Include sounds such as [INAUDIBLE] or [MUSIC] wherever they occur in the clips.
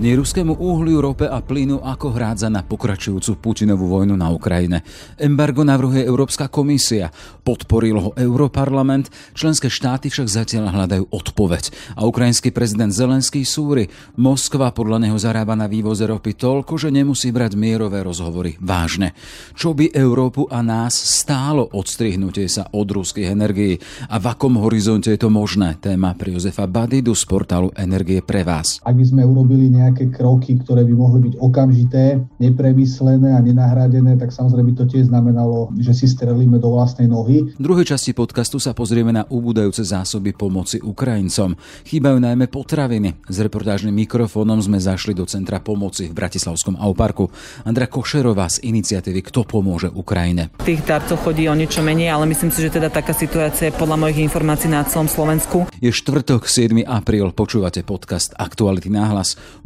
Nie ruskému uhliu, rope a plynu ako hrádza na pokračujúcu Putinovú vojnu na Ukrajine. Embargo navrhuje Európska komisia. Podporil ho Europarlament, členské štáty však zatiaľ hľadajú odpoveď. A ukrajinský prezident Zelenský súri. Moskva podľa neho zarába na vývoze ropy toľko, že nemusí brať mierové rozhovory vážne. Čo by Európu a nás stálo odstrihnutie sa od ruských energií a v akom horizonte je to možné? Téma pri Jozefa Badidu z portálu Energie pre vás. Ak by sme urobili nejaké nejaké kroky, ktoré by mohli byť okamžité, nepremyslené a nenahradené, tak samozrejme by to tiež znamenalo, že si strelíme do vlastnej nohy. V druhej časti podcastu sa pozrieme na ubúdajúce zásoby pomoci Ukrajincom. Chýbajú najmä potraviny. S reportážnym mikrofónom sme zašli do centra pomoci v Bratislavskom Auparku. Andra Košerová z iniciatívy Kto pomôže Ukrajine. Tých darcov chodí o niečo menej, ale myslím si, že teda taká situácia je podľa mojich informácií na celom Slovensku. Je štvrtok 7. apríl, počúvate podcast Aktuality náhlas.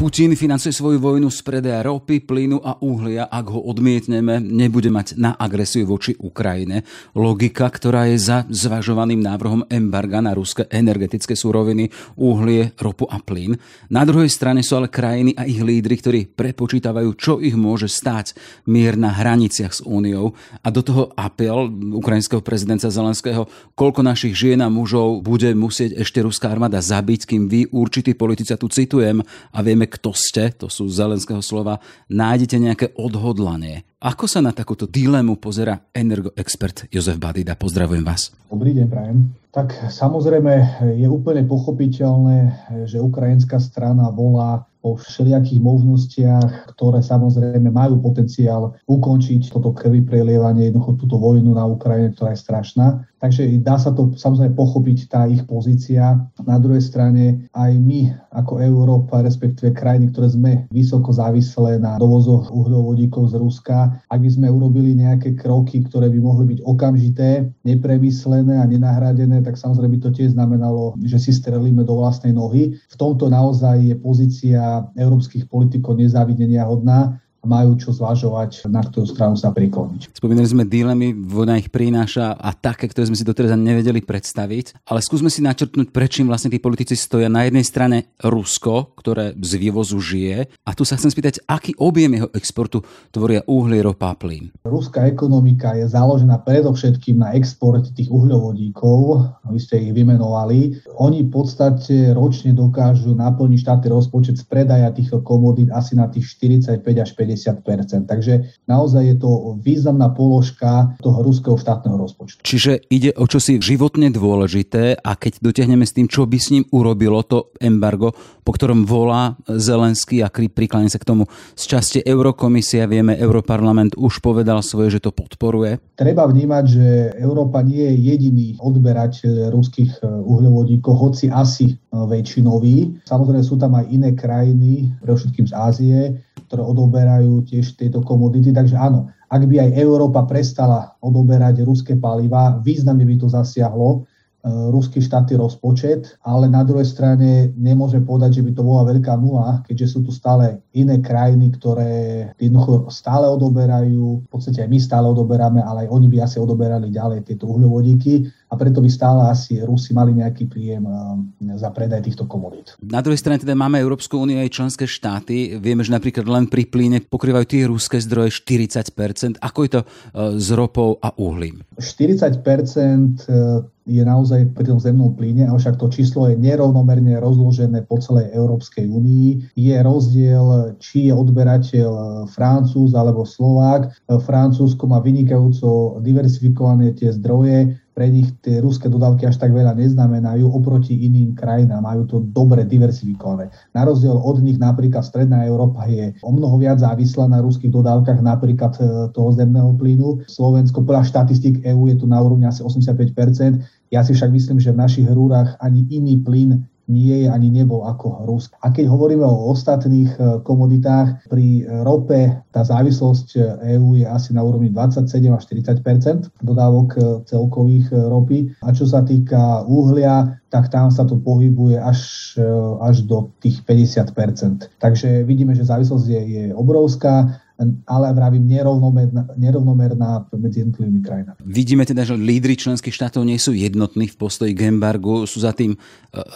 Putin financuje svoju vojnu z predaja ropy, plynu a uhlia. Ak ho odmietneme, nebude mať na agresiu voči Ukrajine. Logika, ktorá je za zvažovaným návrhom embarga na ruské energetické súroviny, uhlie, ropu a plyn. Na druhej strane sú ale krajiny a ich lídry, ktorí prepočítavajú, čo ich môže stáť mier na hraniciach s úniou. A do toho apel ukrajinského prezidenta Zelenského, koľko našich žien a mužov bude musieť ešte ruská armáda zabiť, kým vy, určitý politici, tu citujem, a vieme, kto ste, to sú zelenského slova, nájdete nejaké odhodlanie. Ako sa na takúto dilemu pozera energoexpert Jozef Badida? Pozdravujem vás. Dobrý deň, prajem. Tak samozrejme je úplne pochopiteľné, že ukrajinská strana volá o všelijakých možnostiach, ktoré samozrejme majú potenciál ukončiť toto krvi prelievanie, jednoducho túto vojnu na Ukrajine, ktorá je strašná. Takže dá sa to samozrejme pochopiť tá ich pozícia. Na druhej strane aj my ako Európa, respektíve krajiny, ktoré sme vysoko závislé na dovozoch uhľovodíkov z Ruska, ak by sme urobili nejaké kroky, ktoré by mohli byť okamžité, nepremyslené a nenahradené, tak samozrejme by to tiež znamenalo, že si strelíme do vlastnej nohy. V tomto naozaj je pozícia európskych politikov nezávidenia hodná majú čo zvažovať, na ktorú stranu sa prikloniť. Spomínali sme dilemy, vojna ich prináša a také, ktoré sme si doteraz ani nevedeli predstaviť, ale skúsme si načrtnúť, prečím vlastne tí politici stoja na jednej strane Rusko, ktoré z vývozu žije a tu sa chcem spýtať, aký objem jeho exportu tvoria uhlie, ropa a plyn. Ruská ekonomika je založená predovšetkým na exporte tých uhľovodíkov, vy ste ich vymenovali. Oni v podstate ročne dokážu naplniť štátny rozpočet z predaja týchto komodít asi na tých 45 až 50 50%. Takže naozaj je to významná položka toho ruského štátneho rozpočtu. Čiže ide o čosi životne dôležité a keď dotiahneme s tým, čo by s ním urobilo to embargo, po ktorom volá Zelenský a prikláňa sa k tomu z časti Eurokomisia, vieme, Europarlament už povedal svoje, že to podporuje. Treba vnímať, že Európa nie je jediný odberateľ ruských e, uhľovodíkov, hoci asi e, väčšinový. Samozrejme sú tam aj iné krajiny, pre všetkým z Ázie, ktoré odoberajú tiež tieto komodity. Takže áno, ak by aj Európa prestala odoberať ruské paliva, významne by to zasiahlo E, ruský štátny rozpočet, ale na druhej strane nemôže povedať, že by to bola veľká nula, keďže sú tu stále iné krajiny, ktoré jednoducho stále odoberajú, v podstate aj my stále odoberáme, ale aj oni by asi odoberali ďalej tieto uhľovodíky a preto by stále asi Rusi mali nejaký príjem e, za predaj týchto komodít. Na druhej strane teda máme Európsku úniu aj členské štáty. Vieme, že napríklad len pri plyne pokrývajú tie ruské zdroje 40%. Ako je to e, s ropou a uhlím? 40% je naozaj pri tom zemnom plyne, avšak to číslo je nerovnomerne rozložené po celej Európskej únii. Je rozdiel, či je odberateľ Francúz alebo Slovák. Francúzsko má vynikajúco diversifikované tie zdroje, pre nich tie ruské dodávky až tak veľa neznamenajú oproti iným krajinám. Majú to dobre diversifikované. Na rozdiel od nich napríklad Stredná Európa je o mnoho viac závislá na ruských dodávkach napríklad e, toho zemného plynu. Slovensko podľa štatistik EÚ je tu na úrovni asi 85% Ja si však myslím, že v našich rúrach ani iný plyn nie je ani nebol ako Rusk. A keď hovoríme o ostatných e, komoditách, pri rope tá závislosť EÚ je asi na úrovni 27 až 40% dodávok celkových ropy. A čo sa týka uhlia, tak tam sa to pohybuje až, až do tých 50% Takže vidíme, že závislosť je, je obrovská ale vravím nerovnomerná, nerovnomerná medzi jednotlivými krajinami. Vidíme teda, že lídry členských štátov nie sú jednotní v postoji k embargu, sú za tým e,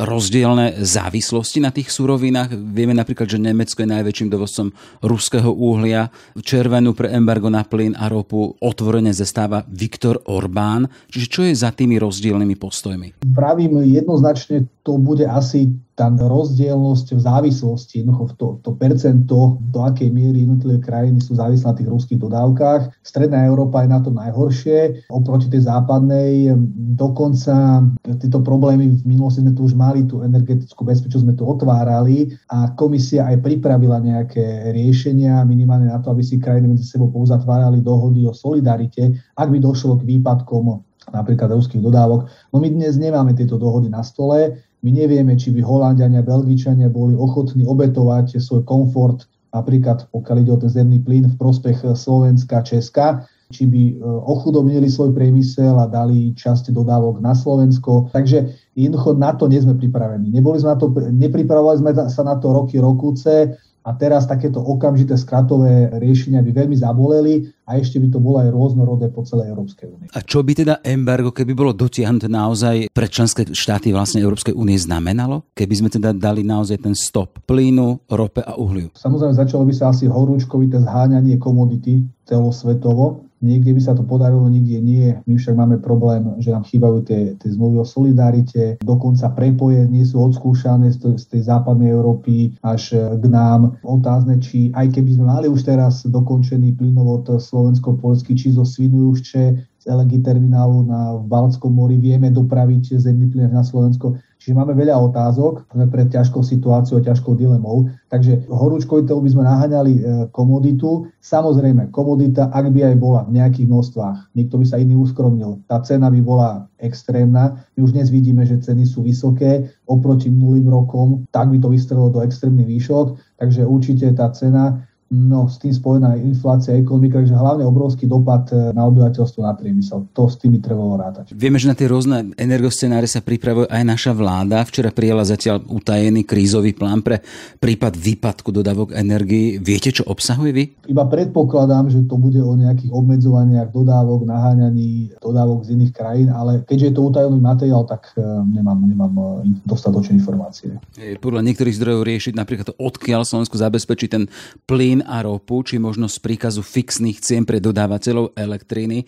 rozdielne závislosti na tých surovinách. Vieme napríklad, že Nemecko je najväčším dovozcom ruského uhlia, červenú pre embargo na plyn a ropu otvorene zastáva Viktor Orbán. Čiže čo je za tými rozdielnymi postojmi? Pravím jednoznačne, to bude asi tá rozdielnosť v závislosti, jednoducho to, to percento, do akej miery jednotlivé krajiny sú závislé na tých ruských dodávkach. Stredná Európa je na to najhoršie oproti tej západnej. Dokonca tieto problémy v minulosti sme tu už mali, tú energetickú bezpečnosť sme tu otvárali a komisia aj pripravila nejaké riešenia minimálne na to, aby si krajiny medzi sebou pouzatvárali dohody o solidarite, ak by došlo k výpadkom napríklad ruských dodávok. No my dnes nemáme tieto dohody na stole, my nevieme, či by Holandiania, Belgičania boli ochotní obetovať svoj komfort, napríklad pokiaľ ide o ten zemný plyn v prospech Slovenska, Česka, či by e, ochudobnili svoj priemysel a dali časť dodávok na Slovensko. Takže jednoducho na to nie sme pripravení. Neboli sme na to, nepripravovali sme sa na to roky, rokúce a teraz takéto okamžité skratové riešenia by veľmi zaboleli a ešte by to bolo aj rôznorodé po celej Európskej únie. A čo by teda embargo, keby bolo dotiahnuté naozaj pre členské štáty vlastne Európskej únie znamenalo? Keby sme teda dali naozaj ten stop plynu, rope a uhliu? Samozrejme začalo by sa asi horúčkovité zháňanie komodity celosvetovo Niekde by sa to podarilo, niekde nie. My však máme problém, že nám chýbajú tie, tie zmluvy o solidarite, dokonca prepoje nie sú odskúšané z, z tej západnej Európy až k nám. Otázne, či aj keby sme mali už teraz dokončený plynovod slovensko-polský, či zo Svinujúšče z LNG terminálu na v Balckom mori vieme dopraviť zemný plyn na Slovensko. Čiže máme veľa otázok, sme pred ťažkou situáciou, ťažkou dilemou. Takže horúčkoviteľu by sme naháňali e, komoditu. Samozrejme, komodita, ak by aj bola v nejakých množstvách, niekto by sa iný uskromnil, tá cena by bola extrémna. My už dnes vidíme, že ceny sú vysoké oproti minulým rokom, tak by to vystrelo do extrémnych výšok. Takže určite tá cena No, s tým spojená inflácia, ekonomika, takže hlavne obrovský dopad e, na obyvateľstvo, na priemysel. To s tými trebalo rátať. Vieme, že na tie rôzne energoscenáre sa pripravuje aj naša vláda. Včera prijala zatiaľ utajený krízový plán pre prípad výpadku dodávok energii. Viete, čo obsahuje vy? Iba predpokladám, že to bude o nejakých obmedzovaniach dodávok, naháňaní dodávok z iných krajín, ale keďže je to utajený materiál, tak e, nemám, nemám e, dostatočné informácie. Podľa niektorých zdrojov riešiť napríklad to, odkiaľ Slovensku zabezpečí ten plyn a ropu, či možnosť príkazu fixných cien pre dodávateľov elektriny.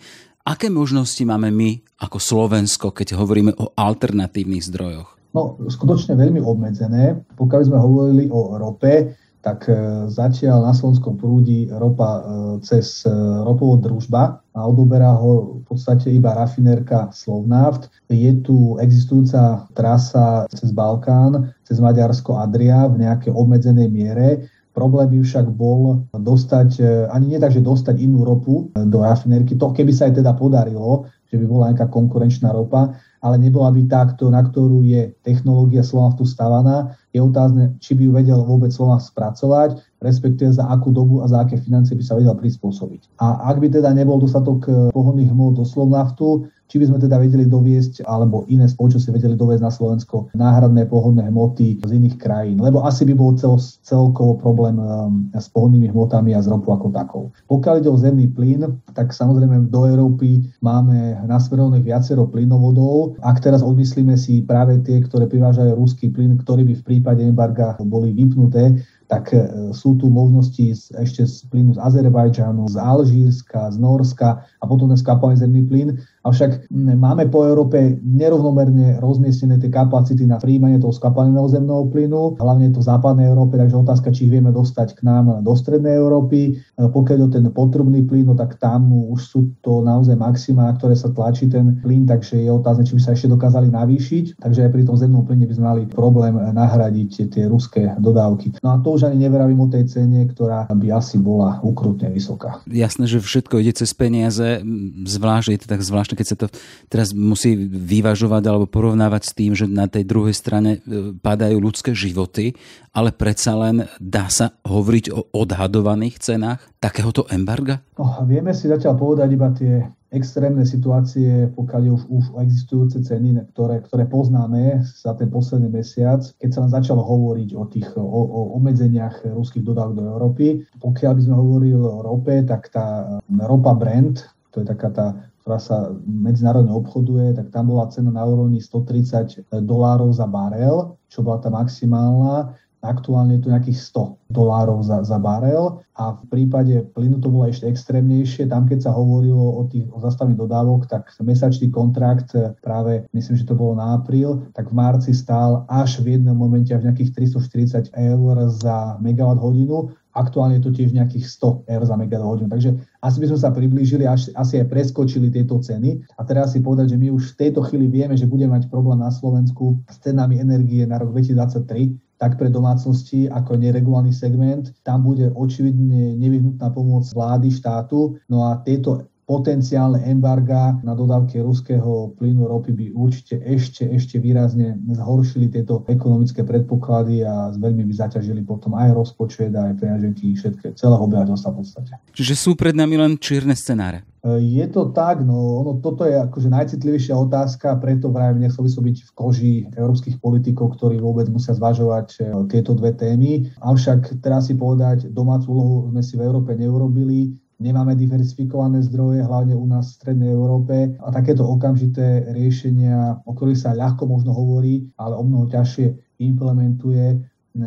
Aké možnosti máme my ako Slovensko, keď hovoríme o alternatívnych zdrojoch? No, skutočne veľmi obmedzené. Pokiaľ sme hovorili o rope, tak e, zatiaľ na Slovenskom prúdi ropa e, cez e, ropovod družba a odoberá ho v podstate iba rafinérka Slovnaft. Je tu existujúca trasa cez Balkán, cez Maďarsko Adria v nejakej obmedzenej miere Problém by však bol dostať, e, ani nie tak, že dostať inú ropu e, do rafinérky, to keby sa aj teda podarilo, že by bola nejaká konkurenčná ropa, ale nebola by takto, na ktorú je technológia Slovnaftu stavaná. Je otázne, či by ju vedel vôbec Slovnaft spracovať, respektíve za akú dobu a za aké financie by sa vedel prispôsobiť. A ak by teda nebol dostatok e, pohodných hmot do Slovnaftu, či by sme teda vedeli doviesť, alebo iné spoločnosti vedeli doviesť na Slovensko náhradné pohodné hmoty z iných krajín. Lebo asi by bol cel, celkovo problém um, s pohodnými hmotami a z ropu ako takou. Pokiaľ ide o zemný plyn, tak samozrejme do Európy máme nasmerovaných viacero plynovodov. Ak teraz odmyslíme si práve tie, ktoré privážajú ruský plyn, ktorý by v prípade embarga boli vypnuté, tak e, sú tu možnosti ešte z plynu z Azerbajdžanu, z Alžírska, z Norska a potom ten skapalný zemný plyn. Avšak máme po Európe nerovnomerne rozmiestnené tie kapacity na príjmanie toho skapalného zemného plynu, hlavne to v západnej Európe, takže otázka, či vieme dostať k nám do strednej Európy. E, pokiaľ ten potrubný plyn, no tak tam už sú to naozaj maxima, na ktoré sa tlačí ten plyn, takže je otázne, či by sa ešte dokázali navýšiť. Takže aj pri tom zemnom plyne by sme mali problém nahradiť tie ruské dodávky. No a to už ani neveravím o tej cene, ktorá by asi bola ukrutne vysoká. Jasné, že všetko ide cez peniaze, zvlášť je to tak zvláštne, keď sa to teraz musí vyvažovať alebo porovnávať s tým, že na tej druhej strane e, padajú ľudské životy, ale predsa len dá sa hovoriť o odhadovaných cenách takéhoto embarga? No, vieme si zatiaľ povedať iba tie extrémne situácie, pokiaľ je už, už existujúce ceny, ktoré, ktoré poznáme za ten posledný mesiac, keď sa nám začalo hovoriť o tých o, o obmedzeniach ruských dodávok do Európy. Pokiaľ by sme hovorili o rope, tak tá ropa Brent, to je taká tá ktorá sa medzinárodne obchoduje, tak tam bola cena na úrovni 130 dolárov za barel, čo bola tá maximálna. Aktuálne je to nejakých 100 dolárov za, za barel a v prípade plynu to bolo ešte extrémnejšie. Tam, keď sa hovorilo o tých o zastavení dodávok, tak mesačný kontrakt e, práve, myslím, že to bolo na apríl, tak v marci stál až v jednom momente v nejakých 340 eur za megawatt hodinu. Aktuálne je to tiež nejakých 100 eur za megawatt hodinu. Takže asi by sme sa priblížili, až, asi aj preskočili tieto ceny. A teraz si povedať, že my už v tejto chvíli vieme, že budeme mať problém na Slovensku s cenami energie na rok 2023 tak pre domácnosti ako neregulárny segment. Tam bude očividne nevyhnutná pomoc vlády, štátu. No a tieto potenciálne embarga na dodávky ruského plynu ropy by určite ešte, ešte výrazne zhoršili tieto ekonomické predpoklady a veľmi by zaťažili potom aj rozpočet, aj peňaženky všetké, celého obyvateľstva v podstate. Čiže sú pred nami len čierne scenáre. Je to tak, no ono, toto je akože najcitlivejšia otázka, preto vrajme nechcel by som byť v koži európskych politikov, ktorí vôbec musia zvažovať e, tieto dve témy. Avšak teraz si povedať, domácu úlohu sme si v Európe neurobili, nemáme diversifikované zdroje, hlavne u nás v Strednej Európe a takéto okamžité riešenia, o ktorých sa ľahko možno hovorí, ale o mnoho ťažšie implementuje, e,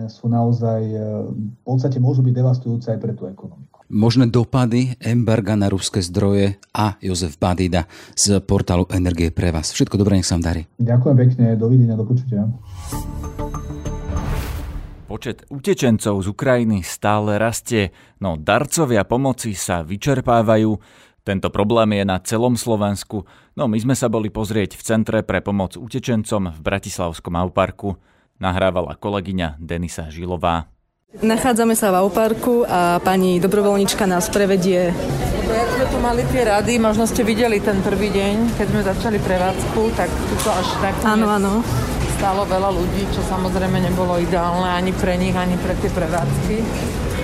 sú naozaj, e, v podstate môžu byť devastujúce aj pre tú ekonomiku možné dopady embarga na ruské zdroje a Jozef Badida z portálu Energie pre vás. Všetko dobré, nech sa vám darí. Ďakujem pekne, dovidenia, do počutia. Počet utečencov z Ukrajiny stále rastie, no darcovia pomoci sa vyčerpávajú. Tento problém je na celom Slovensku, no my sme sa boli pozrieť v Centre pre pomoc utečencom v Bratislavskom Auparku. Nahrávala kolegyňa Denisa Žilová. Nachádzame sa v Auparku a pani dobrovoľnička nás prevedie. Jak sme tu mali tie rady, možno ste videli ten prvý deň, keď sme začali prevádzku, tak tu to až tak áno, áno. Stálo veľa ľudí, čo samozrejme nebolo ideálne ani pre nich, ani pre tie prevádzky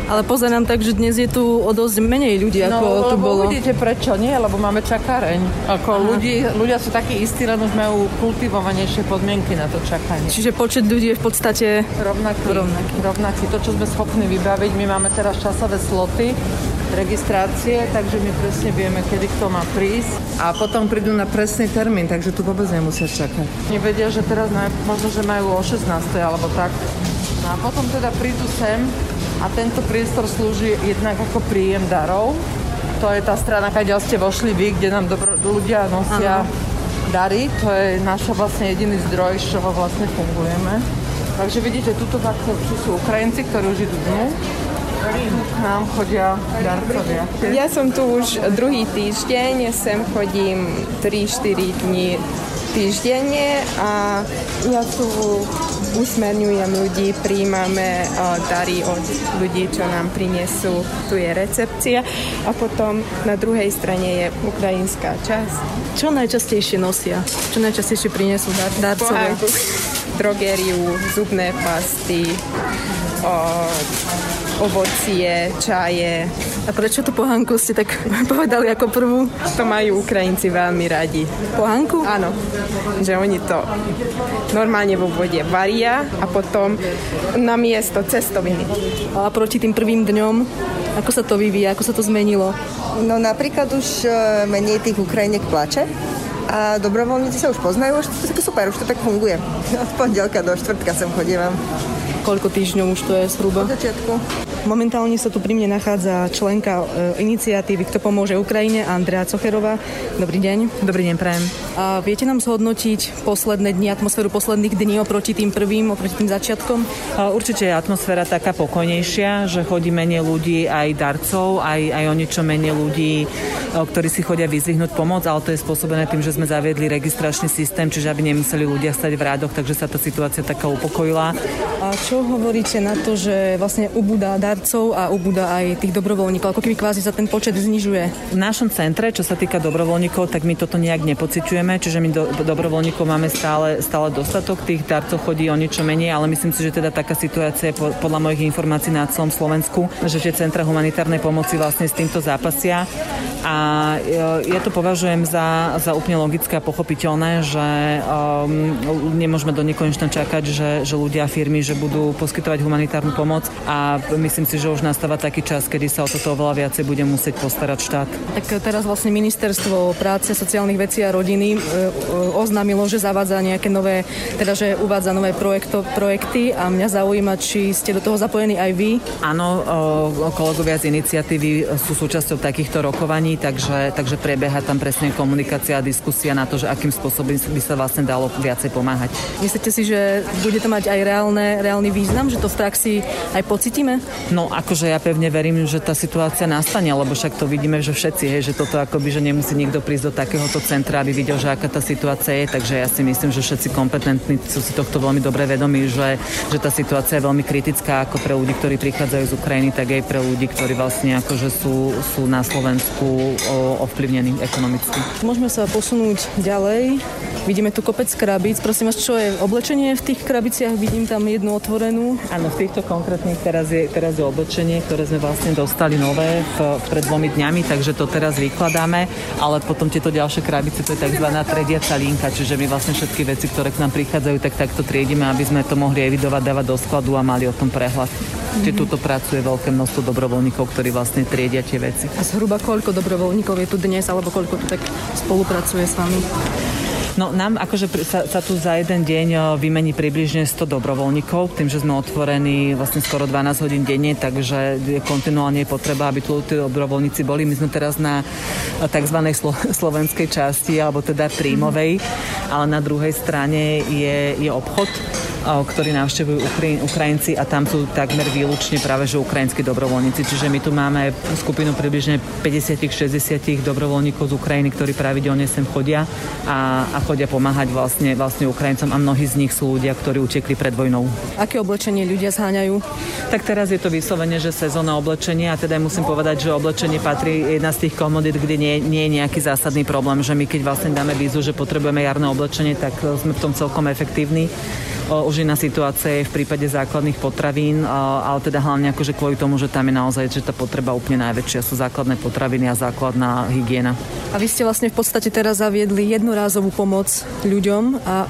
ale pozerám tak, že dnes je tu o dosť menej ľudí, no, ako tu bolo. uvidíte prečo nie, lebo máme čakareň. Ako ľudí, ľudia sú takí istí, len už majú kultivovanejšie podmienky na to čakanie. Čiže počet ľudí je v podstate rovnaký. rovnaký. rovnaký. To, čo sme schopní vybaviť, my máme teraz časové sloty, registrácie, takže my presne vieme, kedy kto má prísť a potom prídu na presný termín, takže tu vôbec nemusia čakať. Nevedia, že teraz možno, že majú o 16. alebo tak. No a potom teda prídu sem a tento priestor slúži jednak ako príjem darov. To je tá strana, kde ste vošli vy, kde nám dobro, ľudia nosia Aha. dary. To je naša vlastne jediný zdroj, z čoho vlastne fungujeme. Takže vidíte, tuto tu sú Ukrajinci, ktorí už idú dnu. K nám chodia darcovia. Ja som tu už druhý týždeň, sem chodím 3-4 dní týždenne a ja tu usmerňujem ľudí, príjmame dary od ľudí, čo nám prinesú. Tu je recepcia a potom na druhej strane je ukrajinská časť. Čo najčastejšie nosia? Čo najčastejšie prinesú dar- darcovia? Drogériu, zubné pasty, ovocie, čaje. A prečo tú pohanku ste tak [LAUGHS] povedali ako prvú? To majú Ukrajinci veľmi radi. Pohanku? Áno. Že oni to normálne vo vode varia a potom na miesto cestoviny. A proti tým prvým dňom, ako sa to vyvíja, ako sa to zmenilo? No napríklad už e, menej tých Ukrajinek plače, a dobrovoľníci sa už poznajú, už to je také super, už to tak funguje. [LAUGHS] Od pondelka do štvrtka sem chodievam. Koľko týždňov už to je zhruba? Od začiatku. Momentálne sa tu pri mne nachádza členka e, iniciatívy Kto pomôže Ukrajine, Andrea Cocherová. Dobrý deň. Dobrý deň, prajem. A viete nám zhodnotiť posledné dni, atmosféru posledných dní oproti tým prvým, oproti tým začiatkom? A určite je atmosféra taká pokojnejšia, že chodí menej ľudí, aj darcov, aj, aj o niečo menej ľudí, e, ktorí si chodia vyzvihnúť pomoc, ale to je spôsobené tým, že sme zaviedli registračný systém, čiže aby nemuseli ľudia stať v rádoch, takže sa tá situácia taká upokojila. A čo hovoríte na to, že vlastne ubúda dar darcov a ubúda aj tých dobrovoľníkov, ako keby kvázi sa ten počet znižuje. V našom centre, čo sa týka dobrovoľníkov, tak my toto nejak nepociťujeme, čiže my do, dobrovoľníkov máme stále, stále dostatok, tých darcov chodí o niečo menej, ale myslím si, že teda taká situácia je podľa mojich informácií na celom Slovensku, že tie centra humanitárnej pomoci vlastne s týmto zápasia. A e, ja to považujem za, za úplne logické a pochopiteľné, že um, nemôžeme do nekonečna čakať, že, že ľudia a firmy, že budú poskytovať humanitárnu pomoc. A myslím si, že už nastáva taký čas, kedy sa o toto oveľa viacej bude musieť postarať štát. Tak teraz vlastne ministerstvo práce, sociálnych vecí a rodiny e, e, oznámilo, že zavádza nejaké nové, teda že uvádza nové projekto, projekty a mňa zaujíma, či ste do toho zapojení aj vy. Áno, kolegovia z iniciatívy sú súčasťou takýchto rokovaní, takže, takže prebieha tam presne komunikácia a diskusia na to, že akým spôsobom by sa vlastne dalo viacej pomáhať. Myslíte si, že bude to mať aj reálne, reálny význam, že to v praxi aj pocitíme? No akože ja pevne verím, že tá situácia nastane, lebo však to vidíme, že všetci, hej, že toto akoby, že nemusí nikto prísť do takéhoto centra, aby videl, že aká tá situácia je, takže ja si myslím, že všetci kompetentní sú si tohto veľmi dobre vedomí, že, že tá situácia je veľmi kritická ako pre ľudí, ktorí prichádzajú z Ukrajiny, tak aj pre ľudí, ktorí vlastne akože sú, sú na Slovensku ovplyvnení ekonomicky. Môžeme sa posunúť ďalej. Vidíme tu kopec krabíc. Prosím vás, čo je oblečenie v tých krabiciach? Vidím tam jednu otvorenú. Áno, v týchto konkrétnych teraz je, teraz je oblečenie, ktoré sme vlastne dostali nové v, pred dvomi dňami, takže to teraz vykladáme, ale potom tieto ďalšie krabice, to je tzv. trediaca linka, čiže my vlastne všetky veci, ktoré k nám prichádzajú, tak takto triedime, aby sme to mohli evidovať, dávať do skladu a mali o tom prehľad. Mm-hmm. Čiže tuto pracuje veľké množstvo dobrovoľníkov, ktorí vlastne triedia tie veci. A zhruba koľko dobrovoľníkov je tu dnes, alebo koľko tu tak spolupracuje s vami? No nám akože sa, sa tu za jeden deň vymení približne 100 dobrovoľníkov, tým, že sme otvorení vlastne skoro 12 hodín denne, takže kontinuálne je potreba, aby tu tí dobrovoľníci boli. My sme teraz na tzv. Slo- [LAUGHS] slovenskej časti, alebo teda príjmovej, ale na druhej strane je, je obchod, ktorí navštevujú Ukra- Ukrajinci a tam sú takmer výlučne práve že ukrajinskí dobrovoľníci. Čiže my tu máme skupinu približne 50-60 dobrovoľníkov z Ukrajiny, ktorí pravidelne sem chodia a, a chodia pomáhať vlastne, vlastne Ukrajincom a mnohí z nich sú ľudia, ktorí utekli pred vojnou. Aké oblečenie ľudia zháňajú? Tak teraz je to vyslovene, že sezónne oblečenie a teda musím povedať, že oblečenie patrí jedna z tých komodít, kde nie, nie je nejaký zásadný problém, že my keď vlastne dáme vízu, že potrebujeme jarné oblečenie, tak sme v tom celkom efektívni už iná situácia je v prípade základných potravín, ale teda hlavne akože kvôli tomu, že tam je naozaj že tá potreba úplne najväčšia, sú základné potraviny a základná hygiena. A vy ste vlastne v podstate teraz zaviedli jednorázovú pomoc ľuďom a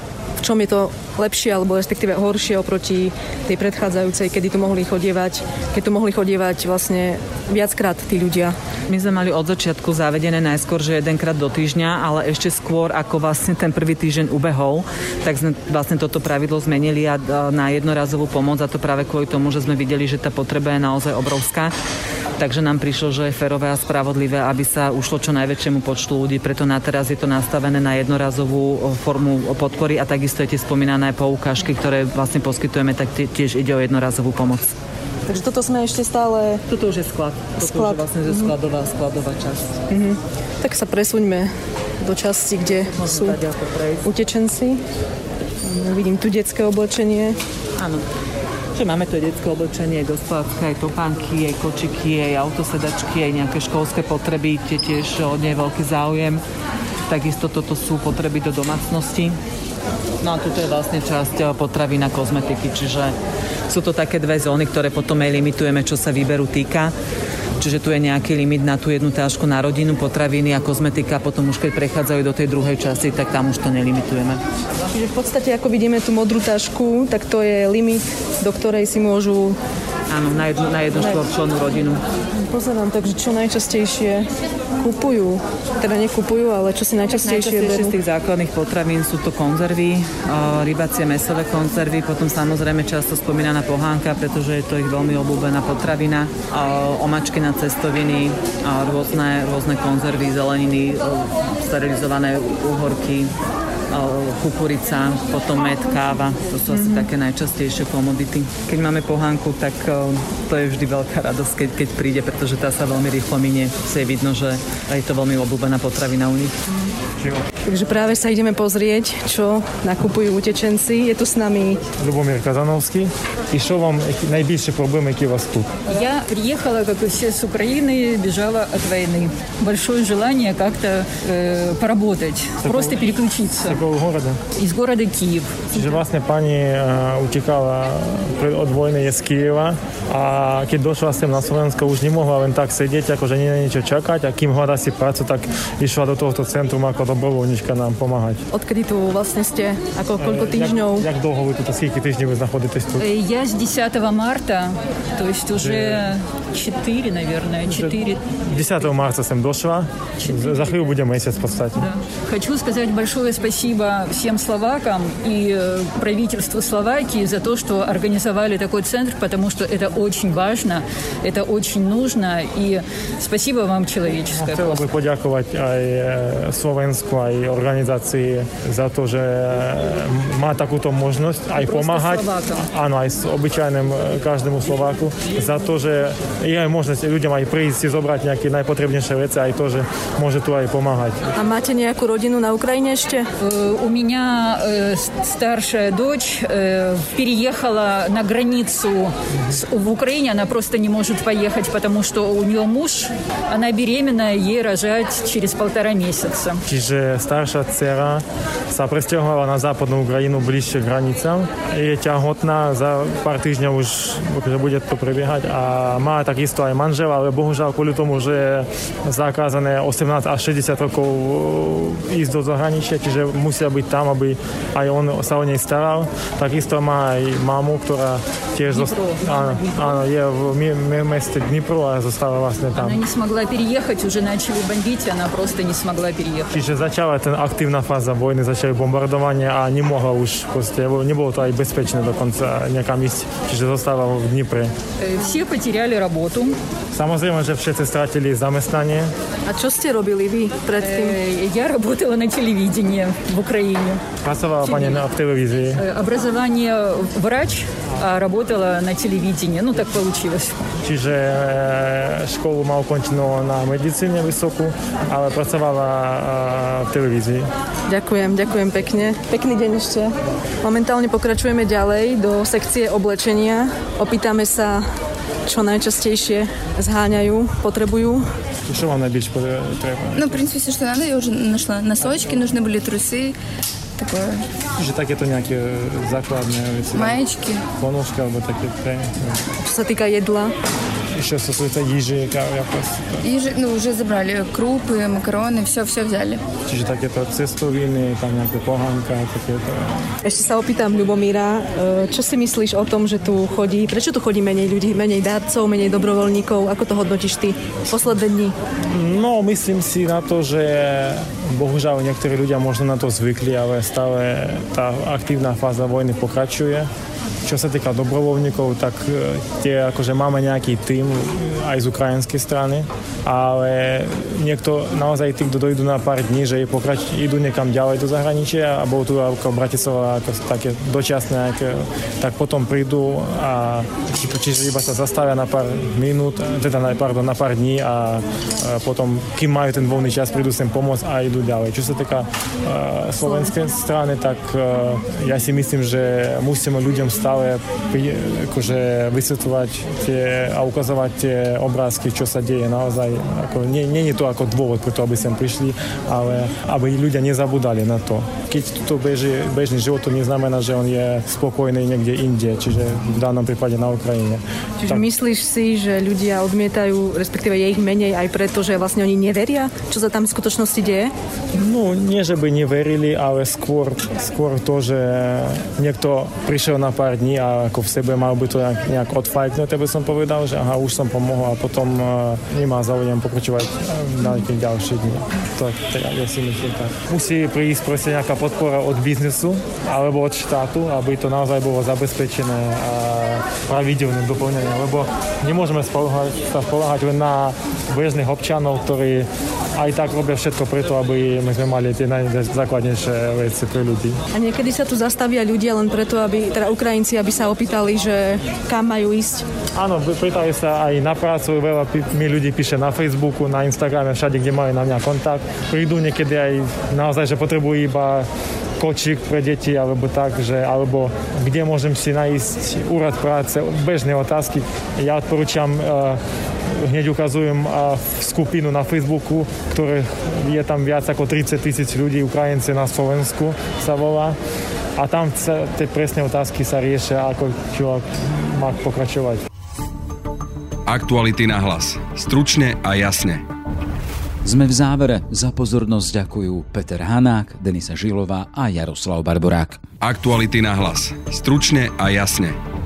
čom je to lepšie alebo respektíve horšie oproti tej predchádzajúcej, kedy tu mohli chodievať, keď tu mohli chodievať vlastne viackrát tí ľudia. My sme mali od začiatku zavedené najskôr, že jedenkrát do týždňa, ale ešte skôr ako vlastne ten prvý týždeň ubehol, tak sme vlastne toto pravidlo zmenili a na jednorazovú pomoc a to práve kvôli tomu, že sme videli, že tá potreba je naozaj obrovská takže nám prišlo, že je férové a spravodlivé, aby sa ušlo čo najväčšiemu počtu ľudí, preto na teraz je to nastavené na jednorazovú formu podpory a takisto je tie spomínané poukážky, ktoré vlastne poskytujeme, tak tiež ide o jednorazovú pomoc. Takže toto sme ešte stále... Toto už je sklad. Toto sklad. už je vlastne mm-hmm. skladová, skladová časť. Mm-hmm. Tak sa presuňme do časti, kde Môžem sú utečenci. Vidím tu detské oblečenie. Áno. Že máme tu detské oblečenie, aj aj topánky, aj kočiky, aj autosedačky, aj nejaké školské potreby, tie tiež od nej veľký záujem. Takisto toto sú potreby do domácnosti. No a toto je vlastne časť potravy na kozmetiky, čiže sú to také dve zóny, ktoré potom aj limitujeme, čo sa výberu týka. Čiže tu je nejaký limit na tú jednu tášku na rodinu, potraviny a kozmetika, potom už keď prechádzajú do tej druhej časti, tak tam už to nelimitujeme. Čiže v podstate, ako vidíme tú modrú tašku, tak to je limit, do ktorej si môžu Áno, na jednu, na jednu štvorčlenú rodinu. Pozerám, takže čo najčastejšie kupujú, teda nekupujú, ale čo si najčastejšie, najčastejšie z tých základných potravín sú to konzervy, rybacie mesové konzervy, potom samozrejme často spomínaná pohánka, pretože je to ich veľmi obľúbená potravina, omačky na cestoviny, rôzne, rôzne konzervy, zeleniny, sterilizované úhorky, kukurica, potom med, káva. To sú asi mm-hmm. také najčastejšie komodity. Keď máme pohánku, tak to je vždy veľká radosť, keď, keď príde, pretože tá sa veľmi rýchlo minie. Si je vidno, že je to veľmi obľúbená potravina u nich. Takže práve sa ideme pozrieť, čo nakupujú utečenci. Je tu s nami Любомир Казановский. И что вам наибольшие проблемы, какие у вас тут? Я приехала, как и все, с Украины, бежала от войны. Большое желание как-то э, поработать, с просто какого, переключиться. какого города? Из города Киев. Живасне пані э, утекала от войны из Киева? A keď došla sem na Slovensko, už nemohla len tak sedieť, akože nie na niečo čakať a kým hľadá si prácu, tak išla do tohto centrum ako dobrovoľnička nám pomáhať. Odkedy tu vlastne ste? Ako koľko týždňov? Jak, jak dlho vy tu, skільки тижнів ви знаходитесь тут? Я с 10 марта, то есть уже 4, наверное, 4. 10 марта сам дошла. За хвилю будет месяц, кстати. Да. Хочу сказать большое спасибо всем словакам и э, правительству Словакии за то, что организовали такой центр, потому что это очень важно, это очень нужно. и спасибо вам человеческое. Хотел бы подякувати э, Словенська і організації за то що має такую возможность, можливість, а й допомагати, а ну, й обичайним э, каждому словаку, за то що є возможность людям ай прийти забрать які найпотрібніші речі, а тоже может може туди помогать. А маєте ніяку родину на Украине ще? Э, у меня старшая дочь переехала на границю з в Украине она просто не может поехать, потому что у нее муж, она беременная, ей рожать через полтора месяца. Киже старша цера сопрестягнула на западную Украину ближе к границам, и тяготно за пару тижняў уж будет то прибегать. А має так и стоїть манжела, але богужал, коли тому уже заказане 18 а 60 років їзд до заграничя, чи же мусить бути там, аби а он сам не старав. Так і має маму, которая теж Дніпро, а, А, я в месте Днепро застала вас там. Она не смогла переехать, уже начали бомбить, она просто не смогла переехать. Чи ще почала активна фаза війни, почали бомбардування, а не могла уж просто, не було тоді безпечно до кінця, яка місць, ще застала в Дніпрі. Е, всі потеряли роботу. Самозримо, що всі це стратили. А що ти робили ви перед е, тим? Я працювала на телевидении в Україні. Працювала пані на телевізії. Е, Образование врач, работала на телевидении. Ну, так получилось. Čiže školu má ukončenú na medicíne vysokú, ale pracovala v televízii. Ďakujem, ďakujem pekne. Pekný deň ešte. Momentálne pokračujeme ďalej do sekcie oblečenia. Opýtame sa čo najčastejšie zháňajú, potrebujú. Что вам найбільше треба? Ну, в принципе, все, что надо, я уже нашла. Носочки, нужны были трусы, такое. Že takéto nejaké základné veci. Маечки. Ponožky alebo také. Čo sa týka jedla? Еще стосується їжі, якось. Їжі, ну, вже забрали крупи, макарони, все, все взяли. Čiže takéto cestoviny, tam nejaké pohanka, takéto. Ešte sa opýtam Ľubomíra, čo si myslíš o tom, že tu chodí, prečo tu chodí menej ľudí, menej dárcov, menej dobrovoľníkov, ako to hodnotíš ty posledné dni? No, myslím si na to, že bohužiaľ niektorí ľudia možno na to zvykli, ale stále tá aktívna fáza vojny pokračuje. čo sa týka dobrovoľníkov, tak tie akože máme nejaký tým aj z ukrajinskej strany, ale niekto naozaj tí, kto dojdú na pár dní, že pokrač, idú niekam ďalej do zahraničia a bolo tu ako Bratislava ako také dočasné, tak potom prídu a čiže iba sa zastavia na pár minút, teda na, pardon, na pár dní a, a potom, kým majú ten voľný čas, prídu sem pomôcť a idú ďalej. Čo sa týka uh, slovenskej strany, tak uh, ja si myslím, že musíme ľuďom stále stále akože vysvetľovať tie, a ukazovať tie obrázky, čo sa deje naozaj. Ako, nie, nie je to ako dôvod preto, aby sem prišli, ale aby ľudia nezabudali na to. Keď to beží, bežný život, to neznamená, že on je spokojný niekde inde, čiže v danom prípade na Ukrajine. Čiže tak. myslíš si, že ľudia odmietajú, respektíve je ich menej aj preto, že vlastne oni neveria, čo sa tam v skutočnosti deje? No, nie, že by neverili, ale skôr, skôr to, že niekto prišiel na pár dní dní a ako v sebe mal by to nejak, nejak odfajknúť, aby som povedal, že aha, už som pomohol a potom uh, nemá záujem pokračovať na nejaké ďalšie dni. To teda ja si myslím tak. Musí prísť proste nejaká podpora od biznesu alebo od štátu, aby to naozaj bolo zabezpečené a pravidelné doplnenie, lebo nemôžeme spolahať, sa spolahať len na bežných občanov, ktorí aj tak robia všetko preto, aby my sme mali tie najzákladnejšie veci pre ľudí. A niekedy sa tu zastavia ľudia len preto, aby, teda Ukrajinci, aby sa opýtali, že kam majú ísť? Áno, pýtali sa aj na prácu, veľa mi ľudí píše na Facebooku, na Instagrame, všade, kde majú na mňa kontakt. Prídu niekedy aj naozaj, že potrebujú iba kočík pre deti alebo tak, že, alebo kde môžem si nájsť úrad práce, bežné otázky. Ja odporúčam uh, hneď ukazujem skupinu na Facebooku, ktoré je tam viac ako 30 tisíc ľudí, Ukrajince na Slovensku sa volá. A tam tie presné otázky sa riešia, ako čo má pokračovať. Aktuality na hlas. Stručne a jasne. Sme v závere. Za pozornosť ďakujú Peter Hanák, Denisa Žilová a Jaroslav Barborák. Aktuality na hlas. Stručne a jasne.